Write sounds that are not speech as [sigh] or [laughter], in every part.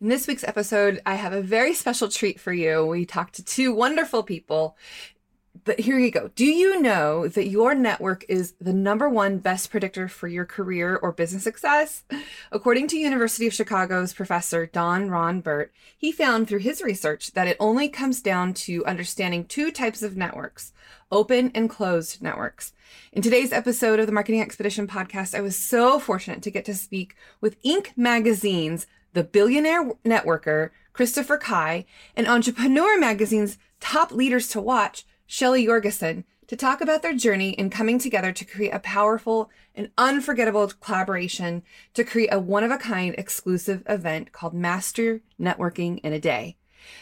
In this week's episode, I have a very special treat for you. We talked to two wonderful people. But here you go. Do you know that your network is the number one best predictor for your career or business success? According to University of Chicago's professor Don Ron Burt, he found through his research that it only comes down to understanding two types of networks, open and closed networks. In today's episode of the Marketing Expedition podcast, I was so fortunate to get to speak with Inc. Magazine's the billionaire networker, Christopher Kai, and Entrepreneur Magazine's top leaders to watch, Shelly Jorgensen, to talk about their journey in coming together to create a powerful and unforgettable collaboration to create a one of a kind exclusive event called Master Networking in a Day.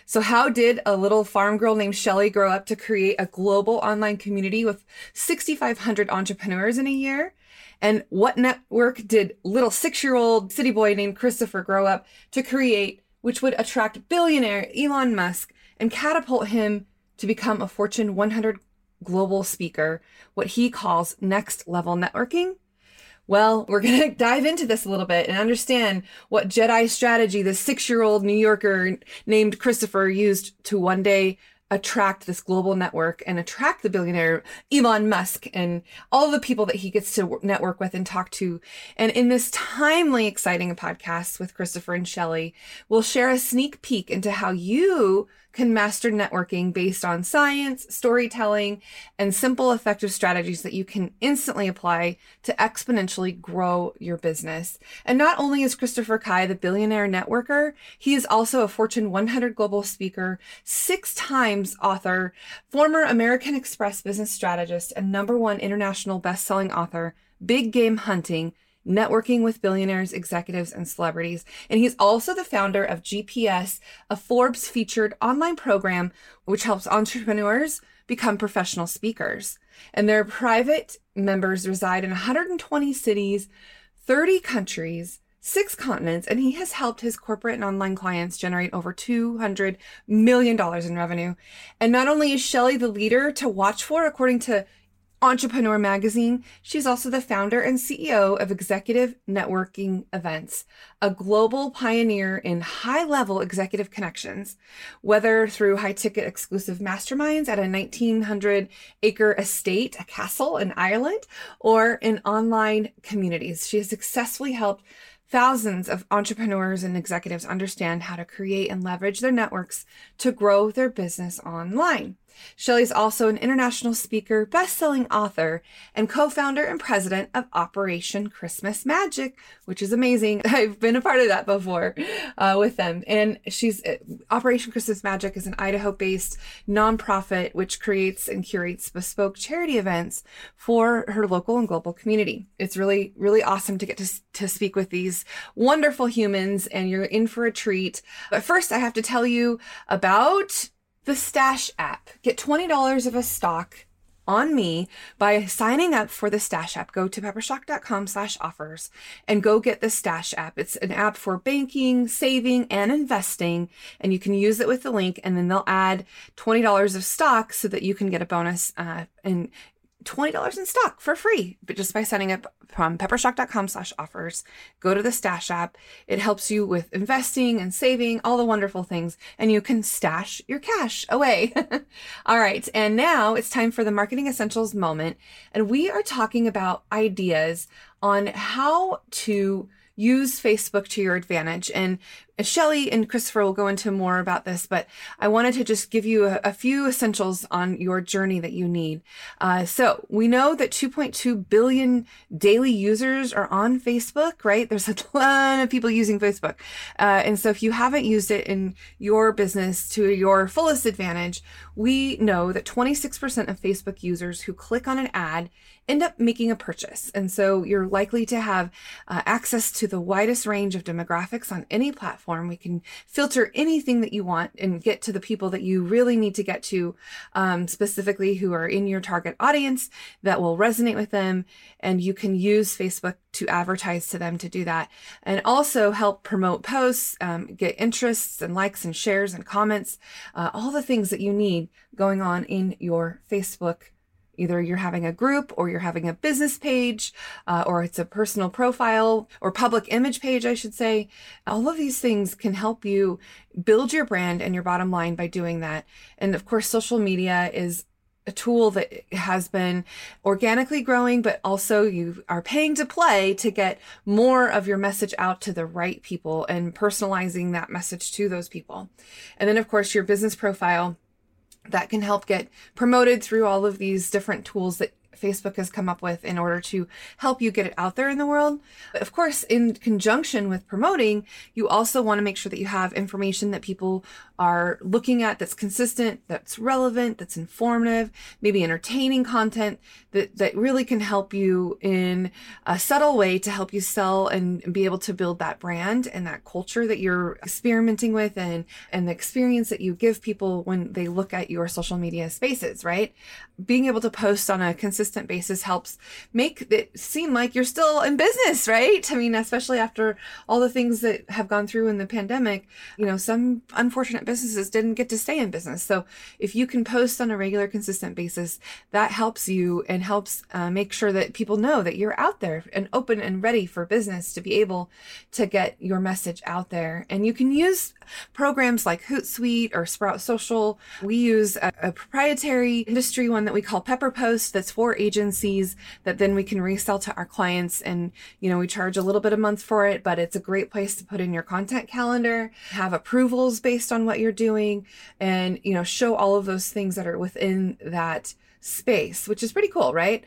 So, how did a little farm girl named Shelly grow up to create a global online community with 6,500 entrepreneurs in a year? And what network did little six year old city boy named Christopher grow up to create, which would attract billionaire Elon Musk and catapult him to become a Fortune 100 global speaker, what he calls next level networking? Well, we're going [laughs] to dive into this a little bit and understand what Jedi strategy the six year old New Yorker named Christopher used to one day attract this global network and attract the billionaire Elon Musk and all the people that he gets to network with and talk to. And in this timely, exciting podcast with Christopher and Shelly, we'll share a sneak peek into how you can master networking based on science, storytelling, and simple, effective strategies that you can instantly apply to exponentially grow your business. And not only is Christopher Kai the billionaire networker, he is also a Fortune 100 global speaker, six times author, former American Express business strategist, and number one international best-selling author, Big Game Hunting, networking with billionaires, executives, and celebrities. And he's also the founder of GPS, a Forbes featured online program which helps entrepreneurs become professional speakers. And their private members reside in 120 cities, 30 countries, six continents, and he has helped his corporate and online clients generate over $200 million in revenue. And not only is Shelly the leader to watch for, according to Entrepreneur Magazine. She's also the founder and CEO of Executive Networking Events, a global pioneer in high level executive connections, whether through high ticket exclusive masterminds at a 1900 acre estate, a castle in Ireland, or in online communities. She has successfully helped Thousands of entrepreneurs and executives understand how to create and leverage their networks to grow their business online. Shelly's also an international speaker, best-selling author, and co-founder and president of Operation Christmas Magic, which is amazing. [laughs] I've been a part of that before uh, with them. And she's uh, Operation Christmas Magic is an Idaho-based nonprofit which creates and curates bespoke charity events for her local and global community. It's really, really awesome to get to, to speak with these wonderful humans, and you're in for a treat. But first, I have to tell you about the Stash app. Get $20 of a stock on me by signing up for the Stash app. Go to peppershock.com slash offers and go get the Stash app. It's an app for banking, saving, and investing. And you can use it with the link and then they'll add $20 of stock so that you can get a bonus uh, and $20 in stock for free, but just by signing up from peppershock.com slash offers, go to the stash app. It helps you with investing and saving, all the wonderful things, and you can stash your cash away. [laughs] all right. And now it's time for the marketing essentials moment. And we are talking about ideas on how to use Facebook to your advantage. And Shelly and Christopher will go into more about this, but I wanted to just give you a, a few essentials on your journey that you need. Uh, so we know that 2.2 billion daily users are on Facebook, right? There's a ton of people using Facebook. Uh, and so if you haven't used it in your business to your fullest advantage, we know that 26% of Facebook users who click on an ad end up making a purchase. And so you're likely to have uh, access to the widest range of demographics on any platform. We can filter anything that you want and get to the people that you really need to get to, um, specifically who are in your target audience that will resonate with them. And you can use Facebook to advertise to them to do that and also help promote posts, um, get interests and likes and shares and comments, uh, all the things that you need going on in your Facebook Either you're having a group or you're having a business page uh, or it's a personal profile or public image page, I should say. All of these things can help you build your brand and your bottom line by doing that. And of course, social media is a tool that has been organically growing, but also you are paying to play to get more of your message out to the right people and personalizing that message to those people. And then, of course, your business profile that can help get promoted through all of these different tools that Facebook has come up with in order to help you get it out there in the world. But of course, in conjunction with promoting, you also want to make sure that you have information that people are looking at that's consistent, that's relevant, that's informative, maybe entertaining content that, that really can help you in a subtle way to help you sell and be able to build that brand and that culture that you're experimenting with and, and the experience that you give people when they look at your social media spaces, right? Being able to post on a consistent basis helps make it seem like you're still in business, right? I mean, especially after all the things that have gone through in the pandemic, you know, some unfortunate businesses didn't get to stay in business. So if you can post on a regular, consistent basis, that helps you and helps uh, make sure that people know that you're out there and open and ready for business to be able to get your message out there. And you can use programs like Hootsuite or Sprout Social. We use a, a proprietary industry one that we call Pepper Post that's for agencies that then we can resell to our clients. And, you know, we charge a little bit a month for it, but it's a great place to put in your content calendar, have approvals based on what you're doing, and, you know, show all of those things that are within that space, which is pretty cool, right?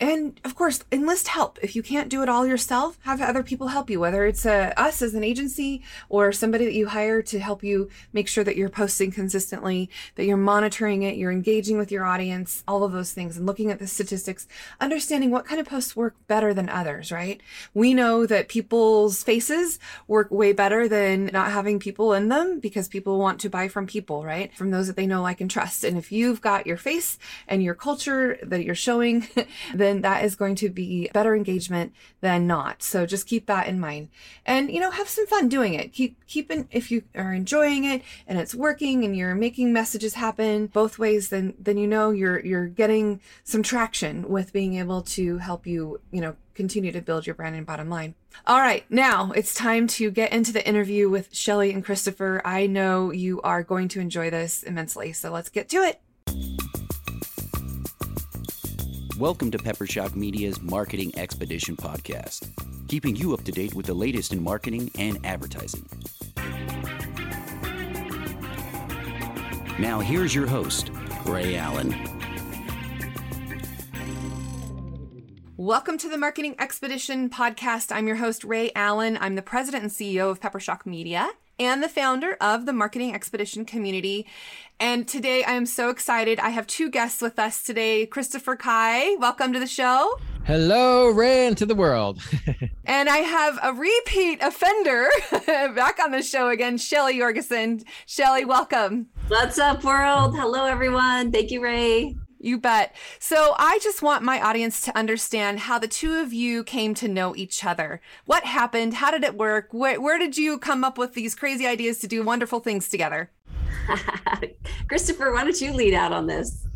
And of course, enlist help. If you can't do it all yourself, have other people help you, whether it's uh, us as an agency or somebody that you hire to help you make sure that you're posting consistently, that you're monitoring it, you're engaging with your audience, all of those things, and looking at the statistics, understanding what kind of posts work better than others, right? We know that people's faces work way better than not having people in them because people want to buy from people, right? From those that they know, like, and trust. And if you've got your face and your culture that you're showing, [laughs] then then that is going to be better engagement than not. So just keep that in mind. And, you know, have some fun doing it. Keep, keep in, if you are enjoying it and it's working and you're making messages happen both ways, then, then you know you're, you're getting some traction with being able to help you, you know, continue to build your brand and bottom line. All right, now it's time to get into the interview with Shelly and Christopher. I know you are going to enjoy this immensely, so let's get to it. Welcome to Peppershock Media's Marketing Expedition podcast, keeping you up to date with the latest in marketing and advertising. Now, here's your host, Ray Allen. Welcome to the Marketing Expedition podcast. I'm your host, Ray Allen. I'm the president and CEO of Peppershock Media and the founder of the Marketing Expedition community. And today I am so excited. I have two guests with us today. Christopher Kai, welcome to the show. Hello, Ray, and to the world. [laughs] and I have a repeat offender [laughs] back on the show again, Shelly Jorgensen. Shelly, welcome. What's up, world? Hello, everyone. Thank you, Ray. You bet. So I just want my audience to understand how the two of you came to know each other. What happened? How did it work? Where, where did you come up with these crazy ideas to do wonderful things together? [laughs] Christopher, why don't you lead out on this?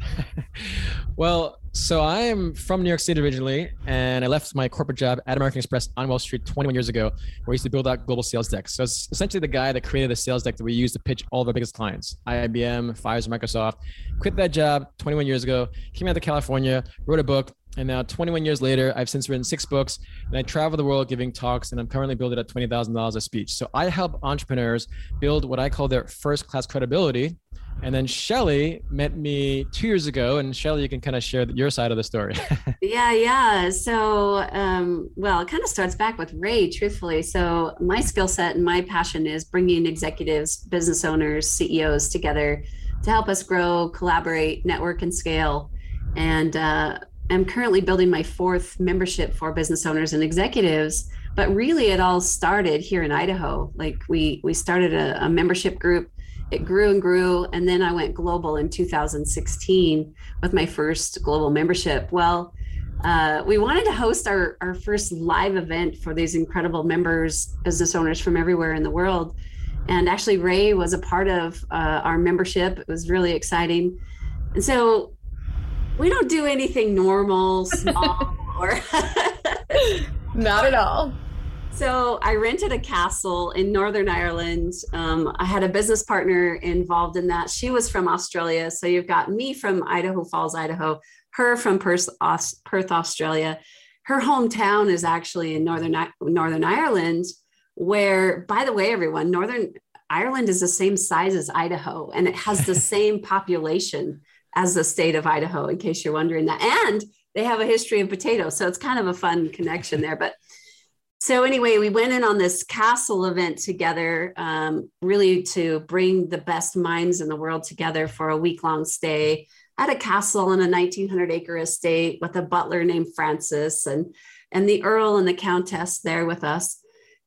[laughs] well, so I am from New York City originally, and I left my corporate job at American Express on Wall Street 21 years ago, where I used to build out global sales decks. So it's essentially the guy that created the sales deck that we use to pitch all of our biggest clients, IBM, Pfizer, Microsoft. Quit that job 21 years ago, came out to California, wrote a book, and now 21 years later, I've since written six books and I travel the world giving talks and I'm currently billed at $20,000 a speech. So I help entrepreneurs build what I call their first class credibility. And then Shelly met me two years ago and Shelly, you can kind of share your side of the story. [laughs] yeah. Yeah. So, um, well, it kind of starts back with Ray, truthfully. So my skill set and my passion is bringing executives, business owners, CEOs together to help us grow, collaborate, network, and scale. And, uh, am currently building my fourth membership for business owners and executives but really it all started here in idaho. Like we we started a, a, membership group. It grew and grew and then i went global in 2016 with my first global membership. Well uh, we wanted to host our, our first live event for these incredible members business owners from everywhere in the world. And actually ray was a part of uh, our membership. It was really exciting. And so we don't do anything normal, [laughs] small, or [laughs] not at all. So I rented a castle in Northern Ireland. Um, I had a business partner involved in that. She was from Australia. So you've got me from Idaho Falls, Idaho, her from Perth, Perth Australia. Her hometown is actually in Northern, Northern Ireland, where, by the way, everyone, Northern Ireland is the same size as Idaho and it has the [laughs] same population as the state of Idaho, in case you're wondering that. And they have a history of potatoes. So it's kind of a fun connection there. But so anyway, we went in on this castle event together, um, really to bring the best minds in the world together for a week long stay at a castle in a 1900 acre estate with a butler named Francis and and the earl and the countess there with us.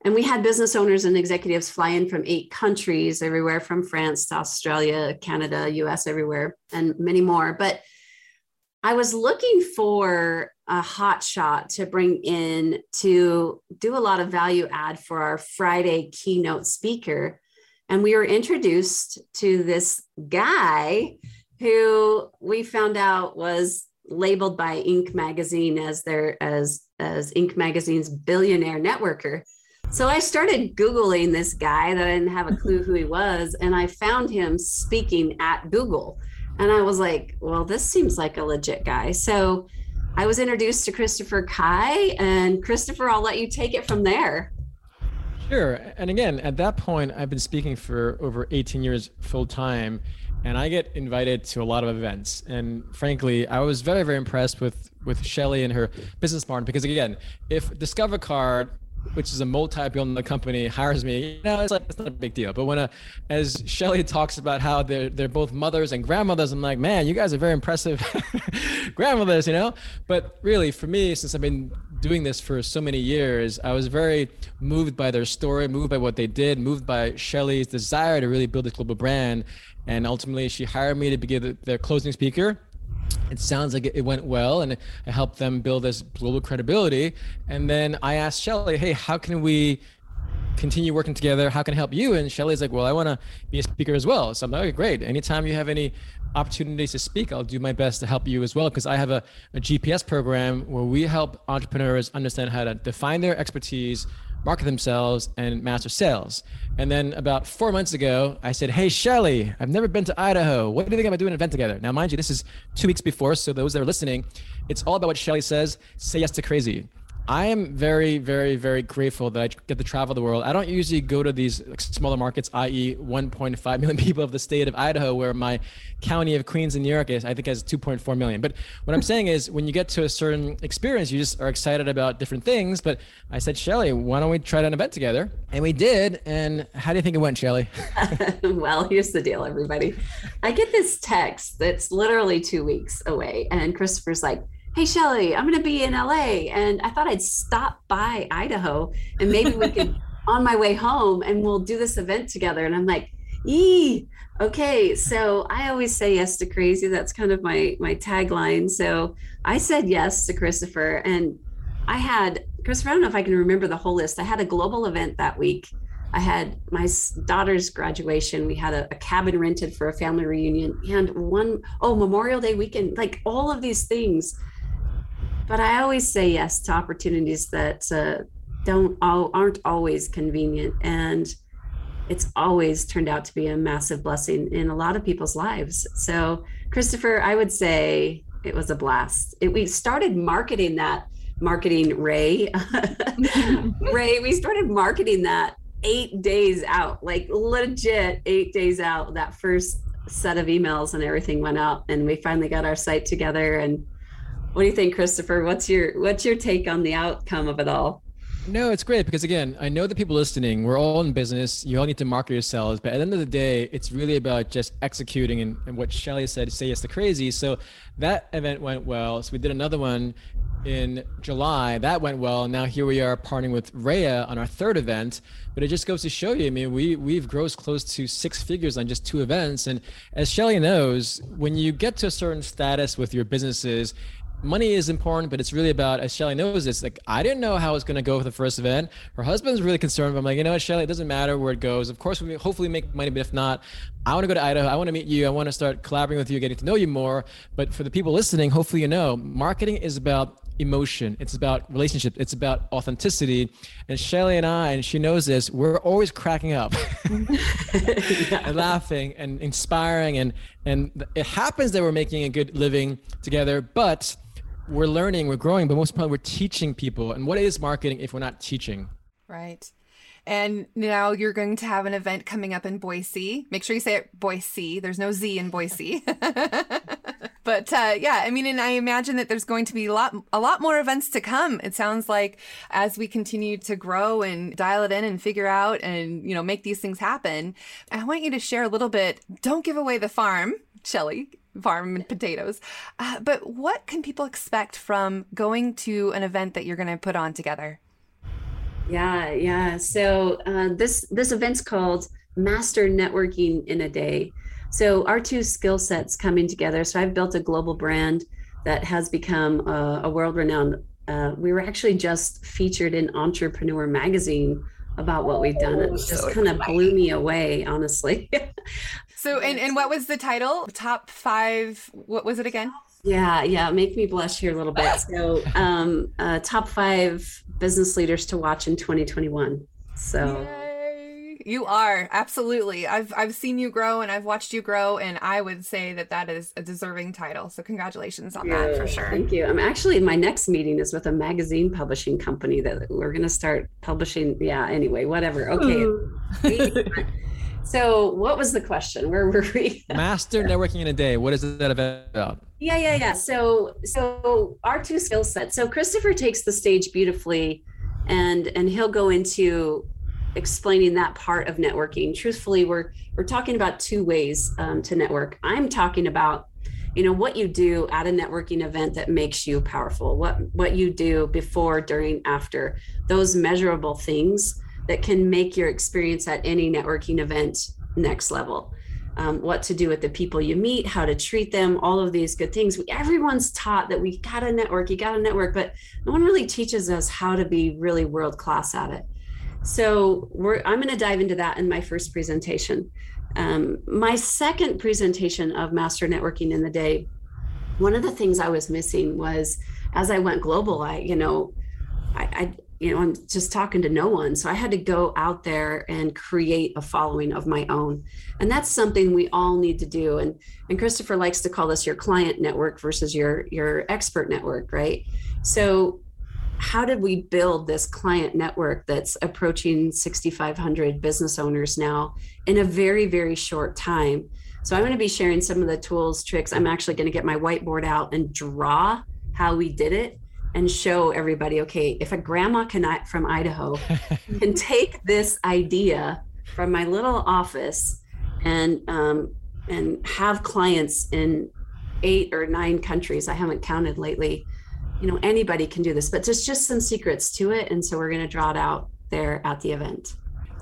And we had business owners and executives fly in from eight countries, everywhere from France to Australia, Canada, US, everywhere, and many more. But I was looking for a hot shot to bring in to do a lot of value add for our Friday keynote speaker. And we were introduced to this guy who we found out was labeled by Inc. magazine as their as as Inc. magazine's billionaire networker. So I started Googling this guy that I didn't have a mm-hmm. clue who he was, and I found him speaking at Google. And I was like, well, this seems like a legit guy. So I was introduced to Christopher Kai, and Christopher, I'll let you take it from there. Sure. And again, at that point, I've been speaking for over 18 years full time, and I get invited to a lot of events. And frankly, I was very, very impressed with with Shelly and her business partner because again, if Discover Card which is a multi-billion company, hires me, you know, it's like it's not a big deal. But when, a, as Shelly talks about how they're they're both mothers and grandmothers, I'm like, man, you guys are very impressive [laughs] grandmothers, you know. But really, for me, since I've been doing this for so many years, I was very moved by their story, moved by what they did, moved by Shelly's desire to really build this global brand, and ultimately, she hired me to be their closing speaker it sounds like it went well and it helped them build this global credibility. And then I asked Shelly, hey, how can we continue working together? How can I help you? And Shelly's like, well, I want to be a speaker as well. So I'm like, okay, great. Anytime you have any opportunities to speak, I'll do my best to help you as well. Because I have a, a GPS program where we help entrepreneurs understand how to define their expertise, market themselves, and master sales. And then about four months ago, I said, Hey, Shelly, I've never been to Idaho. What do you think about doing an event together? Now, mind you, this is two weeks before. So those that are listening, it's all about what Shelly says say yes to crazy. I am very, very, very grateful that I get to travel the world. I don't usually go to these smaller markets, i.e., 1.5 [laughs] million people of the state of Idaho, where my county of Queens in New York is, I think, has 2.4 million. But what I'm saying is, when you get to a certain experience, you just are excited about different things. But I said, Shelly, why don't we try an event together? And we did. And how do you think it went, Shelly? [laughs] [laughs] well, here's the deal, everybody. I get this text that's literally two weeks away, and Christopher's like, hey Shelly, I'm gonna be in LA. And I thought I'd stop by Idaho and maybe we could [laughs] on my way home and we'll do this event together. And I'm like, ee, okay. So I always say yes to crazy. That's kind of my my tagline. So I said yes to Christopher and I had Christopher, I don't know if I can remember the whole list. I had a global event that week. I had my daughter's graduation. We had a, a, cabin rented for a family reunion and one, oh, Memorial Day weekend, like all of these things but I always say yes to opportunities that uh, don't all aren't always convenient, and it's always turned out to be a massive blessing in a lot of people's lives. So, Christopher, I would say it was a blast. It, we started marketing that marketing Ray. [laughs] Ray, we started marketing that eight days out, like legit eight days out. That first set of emails and everything went out, and we finally got our site together and what do you think, Christopher? What's your what's your take on the outcome of it all? No, it's great because again, I know the people listening, we're all in business. You all need to market yourselves, but at the end of the day, it's really about just executing and, and what Shelly said, say yes to crazy. So that event went well. So we did another one in July. That went well. Now here we are partnering with Raya on our third event. But it just goes to show you, I mean, we we've grossed close to six figures on just two events. And as Shelly knows, when you get to a certain status with your businesses, money is important, but it's really about, as Shelly knows this, like I didn't know how it's going to go for the first event. Her husband's really concerned. But I'm like, you know what, Shelly, it doesn't matter where it goes. Of course, we hopefully make money, but if not, I want to go to Idaho. I want to meet you. I want to start collaborating with you, getting to know you more. But for the people listening, hopefully you know, marketing is about emotion. It's about relationship. It's about authenticity. And Shelly and I, and she knows this, we're always cracking up yeah. [laughs] [laughs] and laughing and inspiring. And, and it happens that we're making a good living together, but we're learning, we're growing, but most importantly, we're teaching people. And what is marketing if we're not teaching? Right. And now you're going to have an event coming up in Boise. Make sure you say it Boise. There's no Z in Boise. [laughs] but uh, yeah, I mean, and I imagine that there's going to be a lot, a lot more events to come. It sounds like as we continue to grow and dial it in and figure out and you know make these things happen. I want you to share a little bit. Don't give away the farm, Shelly farm and potatoes. Uh, but what can people expect from going to an event that you're going to put on together? Yeah, yeah. So uh, this this event's called Master Networking in a Day. So our two skill sets coming together. So I've built a global brand that has become a, a world renowned. Uh, we were actually just featured in Entrepreneur Magazine about what we've done. It oh, just so kind of blew me away, honestly. [laughs] so, and, and what was the title? Top five, what was it again? Yeah, yeah, make me blush here a little bit. So, um, uh, top five business leaders to watch in 2021. So. Yay. You are absolutely. I've I've seen you grow and I've watched you grow, and I would say that that is a deserving title. So congratulations on yeah, that for sure. Thank you. I'm actually my next meeting is with a magazine publishing company that we're going to start publishing. Yeah. Anyway, whatever. Okay. [laughs] So, what was the question? Where were we? [laughs] Master networking in a day. What is that about? Yeah, yeah, yeah. So, so our two skill sets. So Christopher takes the stage beautifully, and and he'll go into explaining that part of networking. Truthfully, we're we're talking about two ways um, to network. I'm talking about you know what you do at a networking event that makes you powerful what what you do before during after those measurable things that can make your experience at any networking event next level. Um, what to do with the people you meet, how to treat them, all of these good things. We, everyone's taught that we got to network, you got to network, but no one really teaches us how to be really world class at it. So I'm going to dive into that in my first presentation. Um, my second presentation of Master Networking in the Day, one of the things I was missing was as I went global, I, you know, I you know, I'm just talking to no one. So I had to go out there and create a following of my own. And that's something we all need to do. And and Christopher likes to call this your client network versus your your expert network, right? So how did we build this client network that's approaching 6500 business owners now in a very very short time? So I'm going to be sharing some of the tools, tricks. I'm actually going to get my whiteboard out and draw how we did it and show everybody okay if a grandma can I from idaho [laughs] can take this idea from my little office and um, and have clients in eight or nine countries i haven't counted lately you know anybody can do this but there's just some secrets to it and so we're going to draw it out there at the event.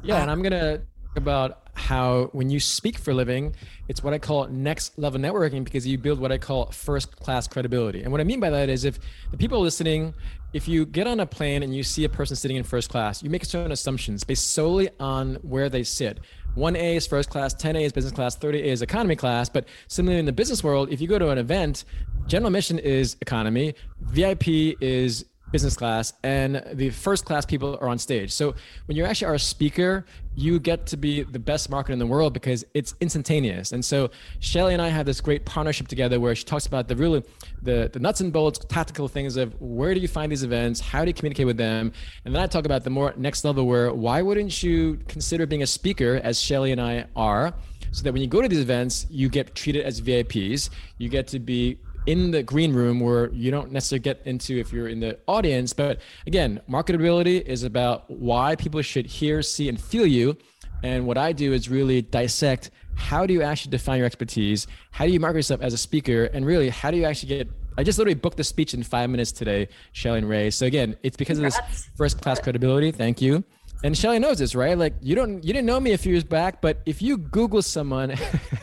Yeah and i'm going to about how when you speak for living, it's what I call next level networking because you build what I call first class credibility. And what I mean by that is if the people listening, if you get on a plane and you see a person sitting in first class, you make certain assumptions based solely on where they sit. 1A is first class, 10A is business class, 30A is economy class. But similarly in the business world, if you go to an event, general admission is economy, VIP is business class and the first class people are on stage. So when you actually are a speaker, you get to be the best marketer in the world because it's instantaneous. And so Shelly and I have this great partnership together where she talks about the really the, the nuts and bolts tactical things of where do you find these events, how do you communicate with them, and then I talk about the more next level where why wouldn't you consider being a speaker as Shelly and I are so that when you go to these events, you get treated as VIPs. You get to be in the green room where you don't necessarily get into if you're in the audience. But again, marketability is about why people should hear, see, and feel you. And what I do is really dissect how do you actually define your expertise? How do you market yourself as a speaker? And really, how do you actually get I just literally booked the speech in five minutes today, Shelly and Ray. So again, it's because Congrats. of this first class credibility. Thank you. And Shelly knows this, right? Like you don't you didn't know me a few years back, but if you Google someone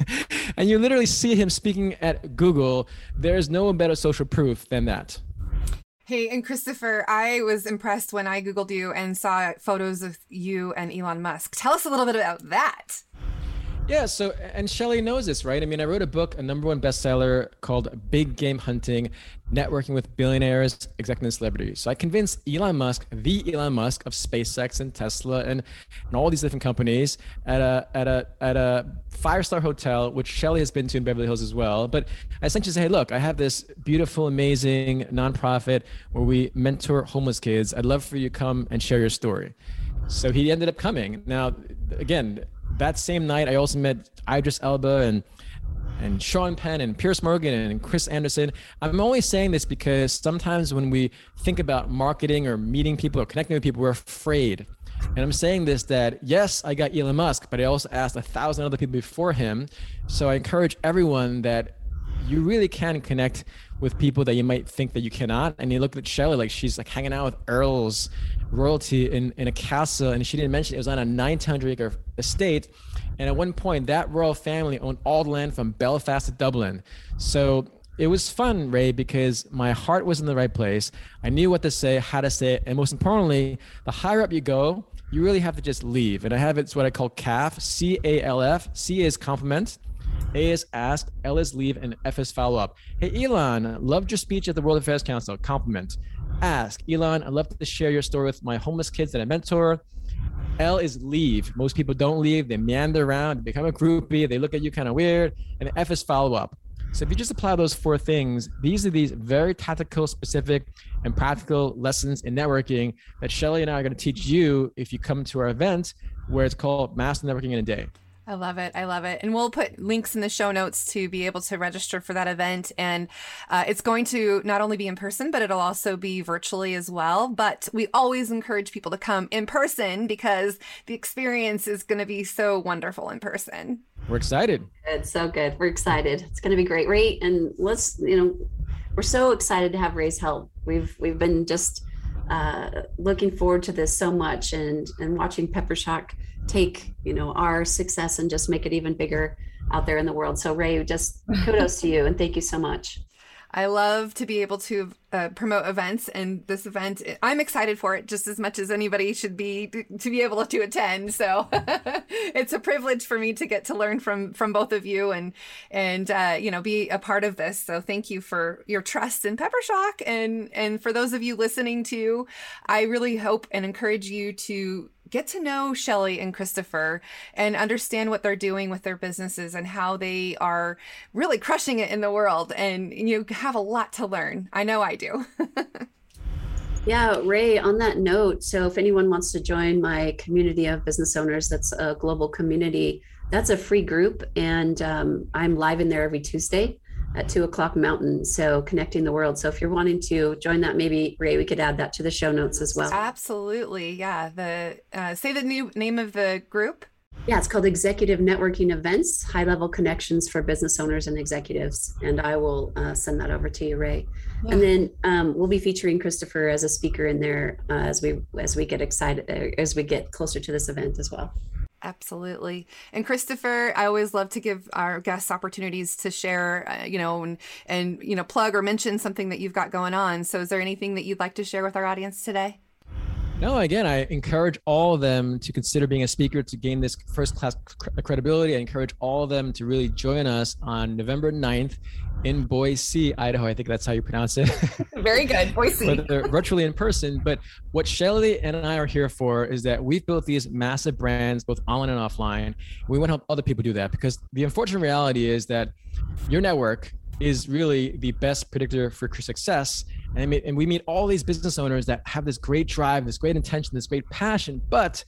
[laughs] and you literally see him speaking at Google. There's no better social proof than that. Hey, and Christopher, I was impressed when I Googled you and saw photos of you and Elon Musk. Tell us a little bit about that. Yeah, so and Shelly knows this, right? I mean, I wrote a book, a number one bestseller called Big Game Hunting, Networking with Billionaires, Executive and Celebrities. So I convinced Elon Musk, the Elon Musk of SpaceX and Tesla and, and all these different companies at a at a at a five-star hotel, which Shelly has been to in Beverly Hills as well. But I essentially say, hey, look, I have this beautiful, amazing nonprofit where we mentor homeless kids. I'd love for you to come and share your story. So he ended up coming. Now, again, that same night, I also met Idris Elba and and Sean Penn and Piers Morgan and Chris Anderson. I'm only saying this because sometimes when we think about marketing or meeting people or connecting with people, we're afraid. And I'm saying this that yes, I got Elon Musk, but I also asked a thousand other people before him. So I encourage everyone that you really can connect with people that you might think that you cannot. And you look at Shelly, like she's like hanging out with earls, royalty in, in a castle. And she didn't mention it was on a 900 acre estate. And at one point, that royal family owned all the land from Belfast to Dublin. So it was fun, Ray, because my heart was in the right place. I knew what to say, how to say it. And most importantly, the higher up you go, you really have to just leave. And I have it's what I call CALF, C A L F. C is compliment. A is ask, L is leave, and F is follow up. Hey, Elon, loved your speech at the World Affairs Council. Compliment. Ask, Elon, I'd love to share your story with my homeless kids that I mentor. L is leave. Most people don't leave. They meander around, they become a groupie, they look at you kind of weird. And F is follow up. So if you just apply those four things, these are these very tactical, specific, and practical lessons in networking that Shelly and I are going to teach you if you come to our event where it's called Master Networking in a Day. I love it. I love it. And we'll put links in the show notes to be able to register for that event. And uh, it's going to not only be in person, but it'll also be virtually as well. But we always encourage people to come in person because the experience is going to be so wonderful in person. We're excited. It's so good. We're excited. It's going to be great. Ray, and let's, you know, we're so excited to have Ray's help. We've, we've been just uh, looking forward to this so much and, and watching Pepper Shock take you know our success and just make it even bigger out there in the world so ray just [laughs] kudos to you and thank you so much I love to be able to uh, promote events, and this event, I'm excited for it just as much as anybody should be to, to be able to attend. So [laughs] it's a privilege for me to get to learn from from both of you and and uh, you know be a part of this. So thank you for your trust in Pepper Shock, and and for those of you listening too, I really hope and encourage you to get to know Shelly and Christopher and understand what they're doing with their businesses and how they are really crushing it in the world. And you have a lot to learn. I know I do. [laughs] Yeah, Ray, on that note, so if anyone wants to join my community of business owners, that's a global community, that's a free group. And um, I'm live in there every Tuesday at two o'clock mountain so connecting the world. So if you're wanting to join that maybe ray we could add that to the show notes as well. Absolutely yeah. The uh, say the new name of the group. Yeah it's called executive networking events high level connections for business owners and executives and i will uh, send that over to you ray. Yeah. and then um, we'll be featuring christopher as a speaker in there uh, as we as we get excited uh, as we get closer to this event as well Absolutely. And Christopher, I always love to give our guests opportunities to share, uh, you know, and, and, you know, plug or mention something that you've got going on. So is there anything that you'd like to share with our audience today? No, again, I encourage all of them to consider being a speaker to gain this first class credibility. I encourage all of them to really join us on November 9th in Boise, Idaho. I think that's how you pronounce it. [laughs] Very good, Boise. [laughs] Whether virtually in person. But what Shelly and I are here for is that we've built these massive brands, both online and offline. We want to help other people do that because the unfortunate reality is that your network is really the best predictor for success. And, and we meet all these business owners that have this great drive, this great intention, this great passion, but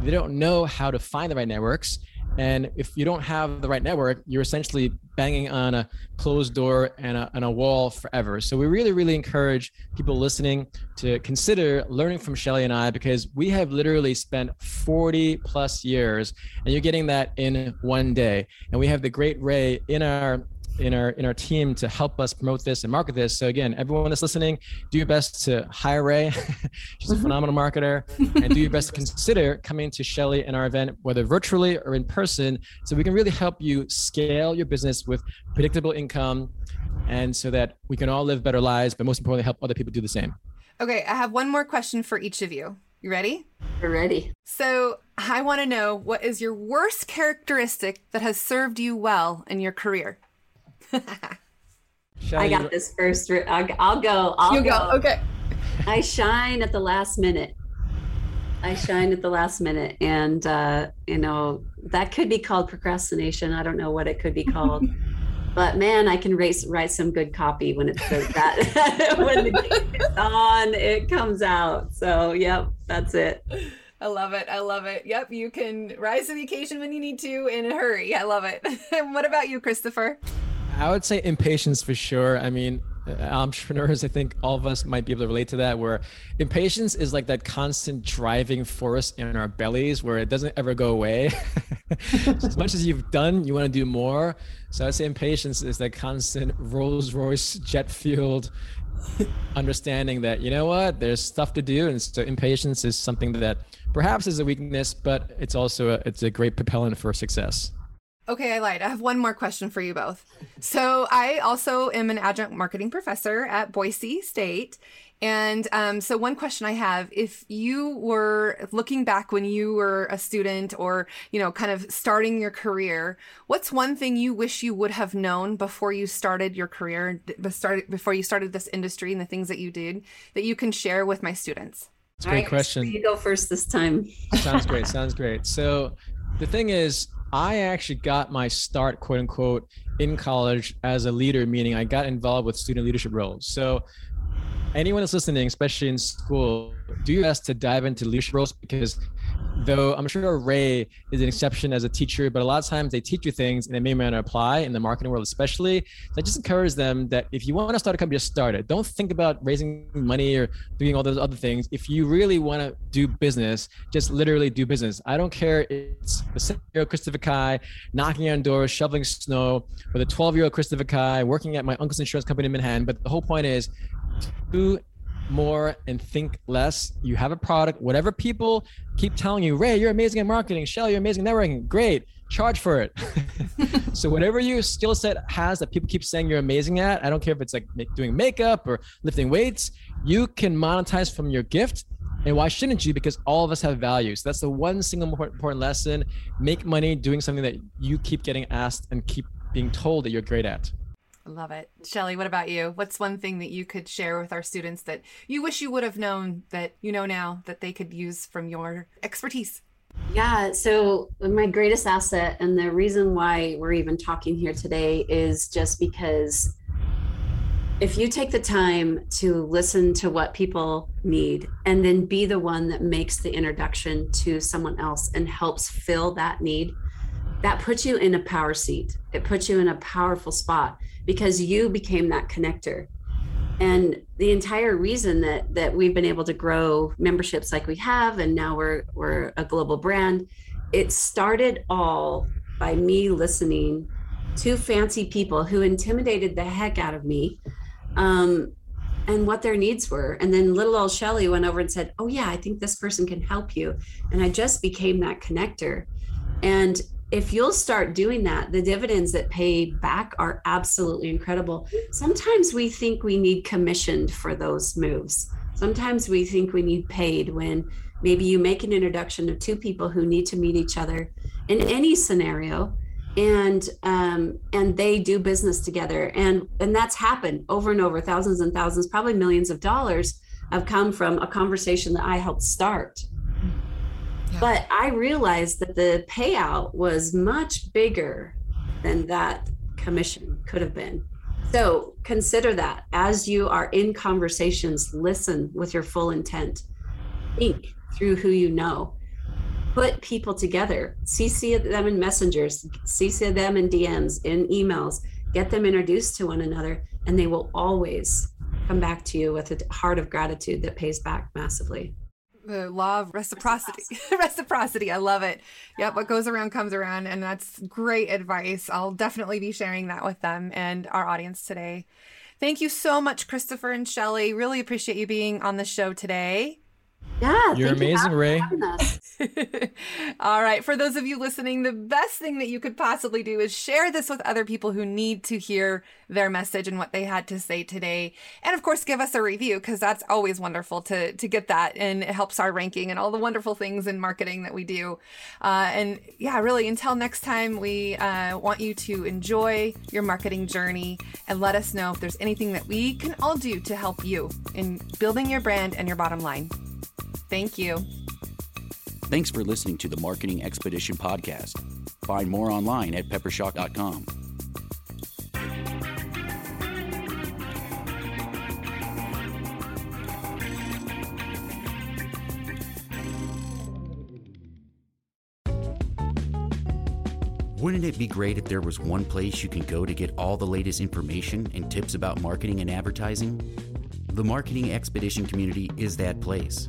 they don't know how to find the right networks and if you don't have the right network, you're essentially banging on a closed door and a, and a wall forever. So we really, really encourage people listening to consider learning from Shelly and I because we have literally spent 40 plus years and you're getting that in one day. And we have the great Ray in our in our in our team to help us promote this and market this. So again, everyone that's listening, do your best to hire Ray. [laughs] She's a mm-hmm. phenomenal marketer, and do your best to consider coming to Shelly in our event, whether virtually or in person, so we can really help you scale your business with predictable income, and so that we can all live better lives, but most importantly, help other people do the same. Okay, I have one more question for each of you. You ready? We're ready. So I want to know what is your worst characteristic that has served you well in your career? I got this first. I'll, I'll go. I'll you go. go. Okay. I shine at the last minute. I shine at the last minute, and uh, you know that could be called procrastination. I don't know what it could be called, [laughs] but man, I can race, write some good copy when it's that [laughs] when the game is on, it comes out. So, yep, that's it. I love it. I love it. Yep, you can rise to the occasion when you need to in a hurry. I love it. [laughs] what about you, Christopher? I would say impatience for sure. I mean, uh, entrepreneurs, I think all of us might be able to relate to that, where impatience is like that constant driving force in our bellies where it doesn't ever go away. [laughs] as much as you've done, you want to do more. So I'd say impatience is that constant Rolls Royce jet fueled understanding that, you know what, there's stuff to do. And so impatience is something that perhaps is a weakness, but it's also a, it's a great propellant for success. Okay, I lied. I have one more question for you both. So, I also am an adjunct marketing professor at Boise State. And um, so, one question I have if you were looking back when you were a student or, you know, kind of starting your career, what's one thing you wish you would have known before you started your career, before you started this industry and the things that you did that you can share with my students? It's a great right, question. You go first this time. sounds great. Sounds great. So, the thing is, I actually got my start, quote unquote, in college as a leader, meaning I got involved with student leadership roles. So, anyone that's listening, especially in school, do your best to dive into leadership roles because though I'm sure Ray is an exception as a teacher, but a lot of times they teach you things and they may not apply in the marketing world, especially. So I just encourage them that if you want to start a company, just start it. Don't think about raising money or doing all those other things. If you really want to do business, just literally do business. I don't care if it's the seven year old Christopher Kai knocking on doors, shoveling snow, or the 12 year old Christopher Kai working at my uncle's insurance company in Manhattan. But the whole point is do more and think less. You have a product, whatever people keep telling you, Ray, you're amazing at marketing, Shell, you're amazing at networking, great, charge for it. [laughs] so whatever your skill set has that people keep saying you're amazing at, I don't care if it's like doing makeup or lifting weights, you can monetize from your gift. And why shouldn't you? Because all of us have values. So that's the one single important lesson. Make money doing something that you keep getting asked and keep being told that you're great at. Love it. Shelly, what about you? What's one thing that you could share with our students that you wish you would have known that you know now that they could use from your expertise? Yeah, so my greatest asset and the reason why we're even talking here today is just because if you take the time to listen to what people need and then be the one that makes the introduction to someone else and helps fill that need, that puts you in a power seat. It puts you in a powerful spot because you became that connector. And the entire reason that that we've been able to grow memberships like we have and now we're we're a global brand it started all by me listening to fancy people who intimidated the heck out of me um, and what their needs were. And then little old shelly went over and said oh yeah i think this person can help you. And i just became that connector. And if you'll start doing that, the dividends that pay back are absolutely incredible. Sometimes we think we need commissioned for those moves. Sometimes we think we need paid when maybe you make an introduction of two people who need to meet each other in any scenario and um, and they do business together and and that's happened over and over thousands and thousands probably millions of dollars have come from a conversation that i helped start but I realized that the payout was much bigger than that commission could have been. So consider that as you are in conversations, listen with your full intent. Think through who you know. Put people together, CC them in messengers, CC them in DMs, in emails, get them introduced to one another, and they will always come back to you with a heart of gratitude that pays back massively. The law of reciprocity. [laughs] reciprocity. I love it. Yep. What goes around comes around. And that's great advice. I'll definitely be sharing that with them and our audience today. Thank you so much, Christopher and Shelly. Really appreciate you being on the show today. Yeah, You're amazing, you Ray. [laughs] All right. For those of you listening, the best thing that you could possibly do is share this with other people who need to hear their message and what they had to say today. And of course, give us a review because that's always wonderful to, to get that. And it helps our ranking and all the wonderful things in marketing that we do. Uh, and yeah, really, until next time, we uh, want you to enjoy your marketing journey and let us know if there's anything that we can all do to help you in building your brand and your bottom line. Thank you. Thanks for listening to the Marketing Expedition podcast. Find more online at peppershock.com. Wouldn't it be great if there was one place you can go to get all the latest information and tips about marketing and advertising? The Marketing Expedition community is that place.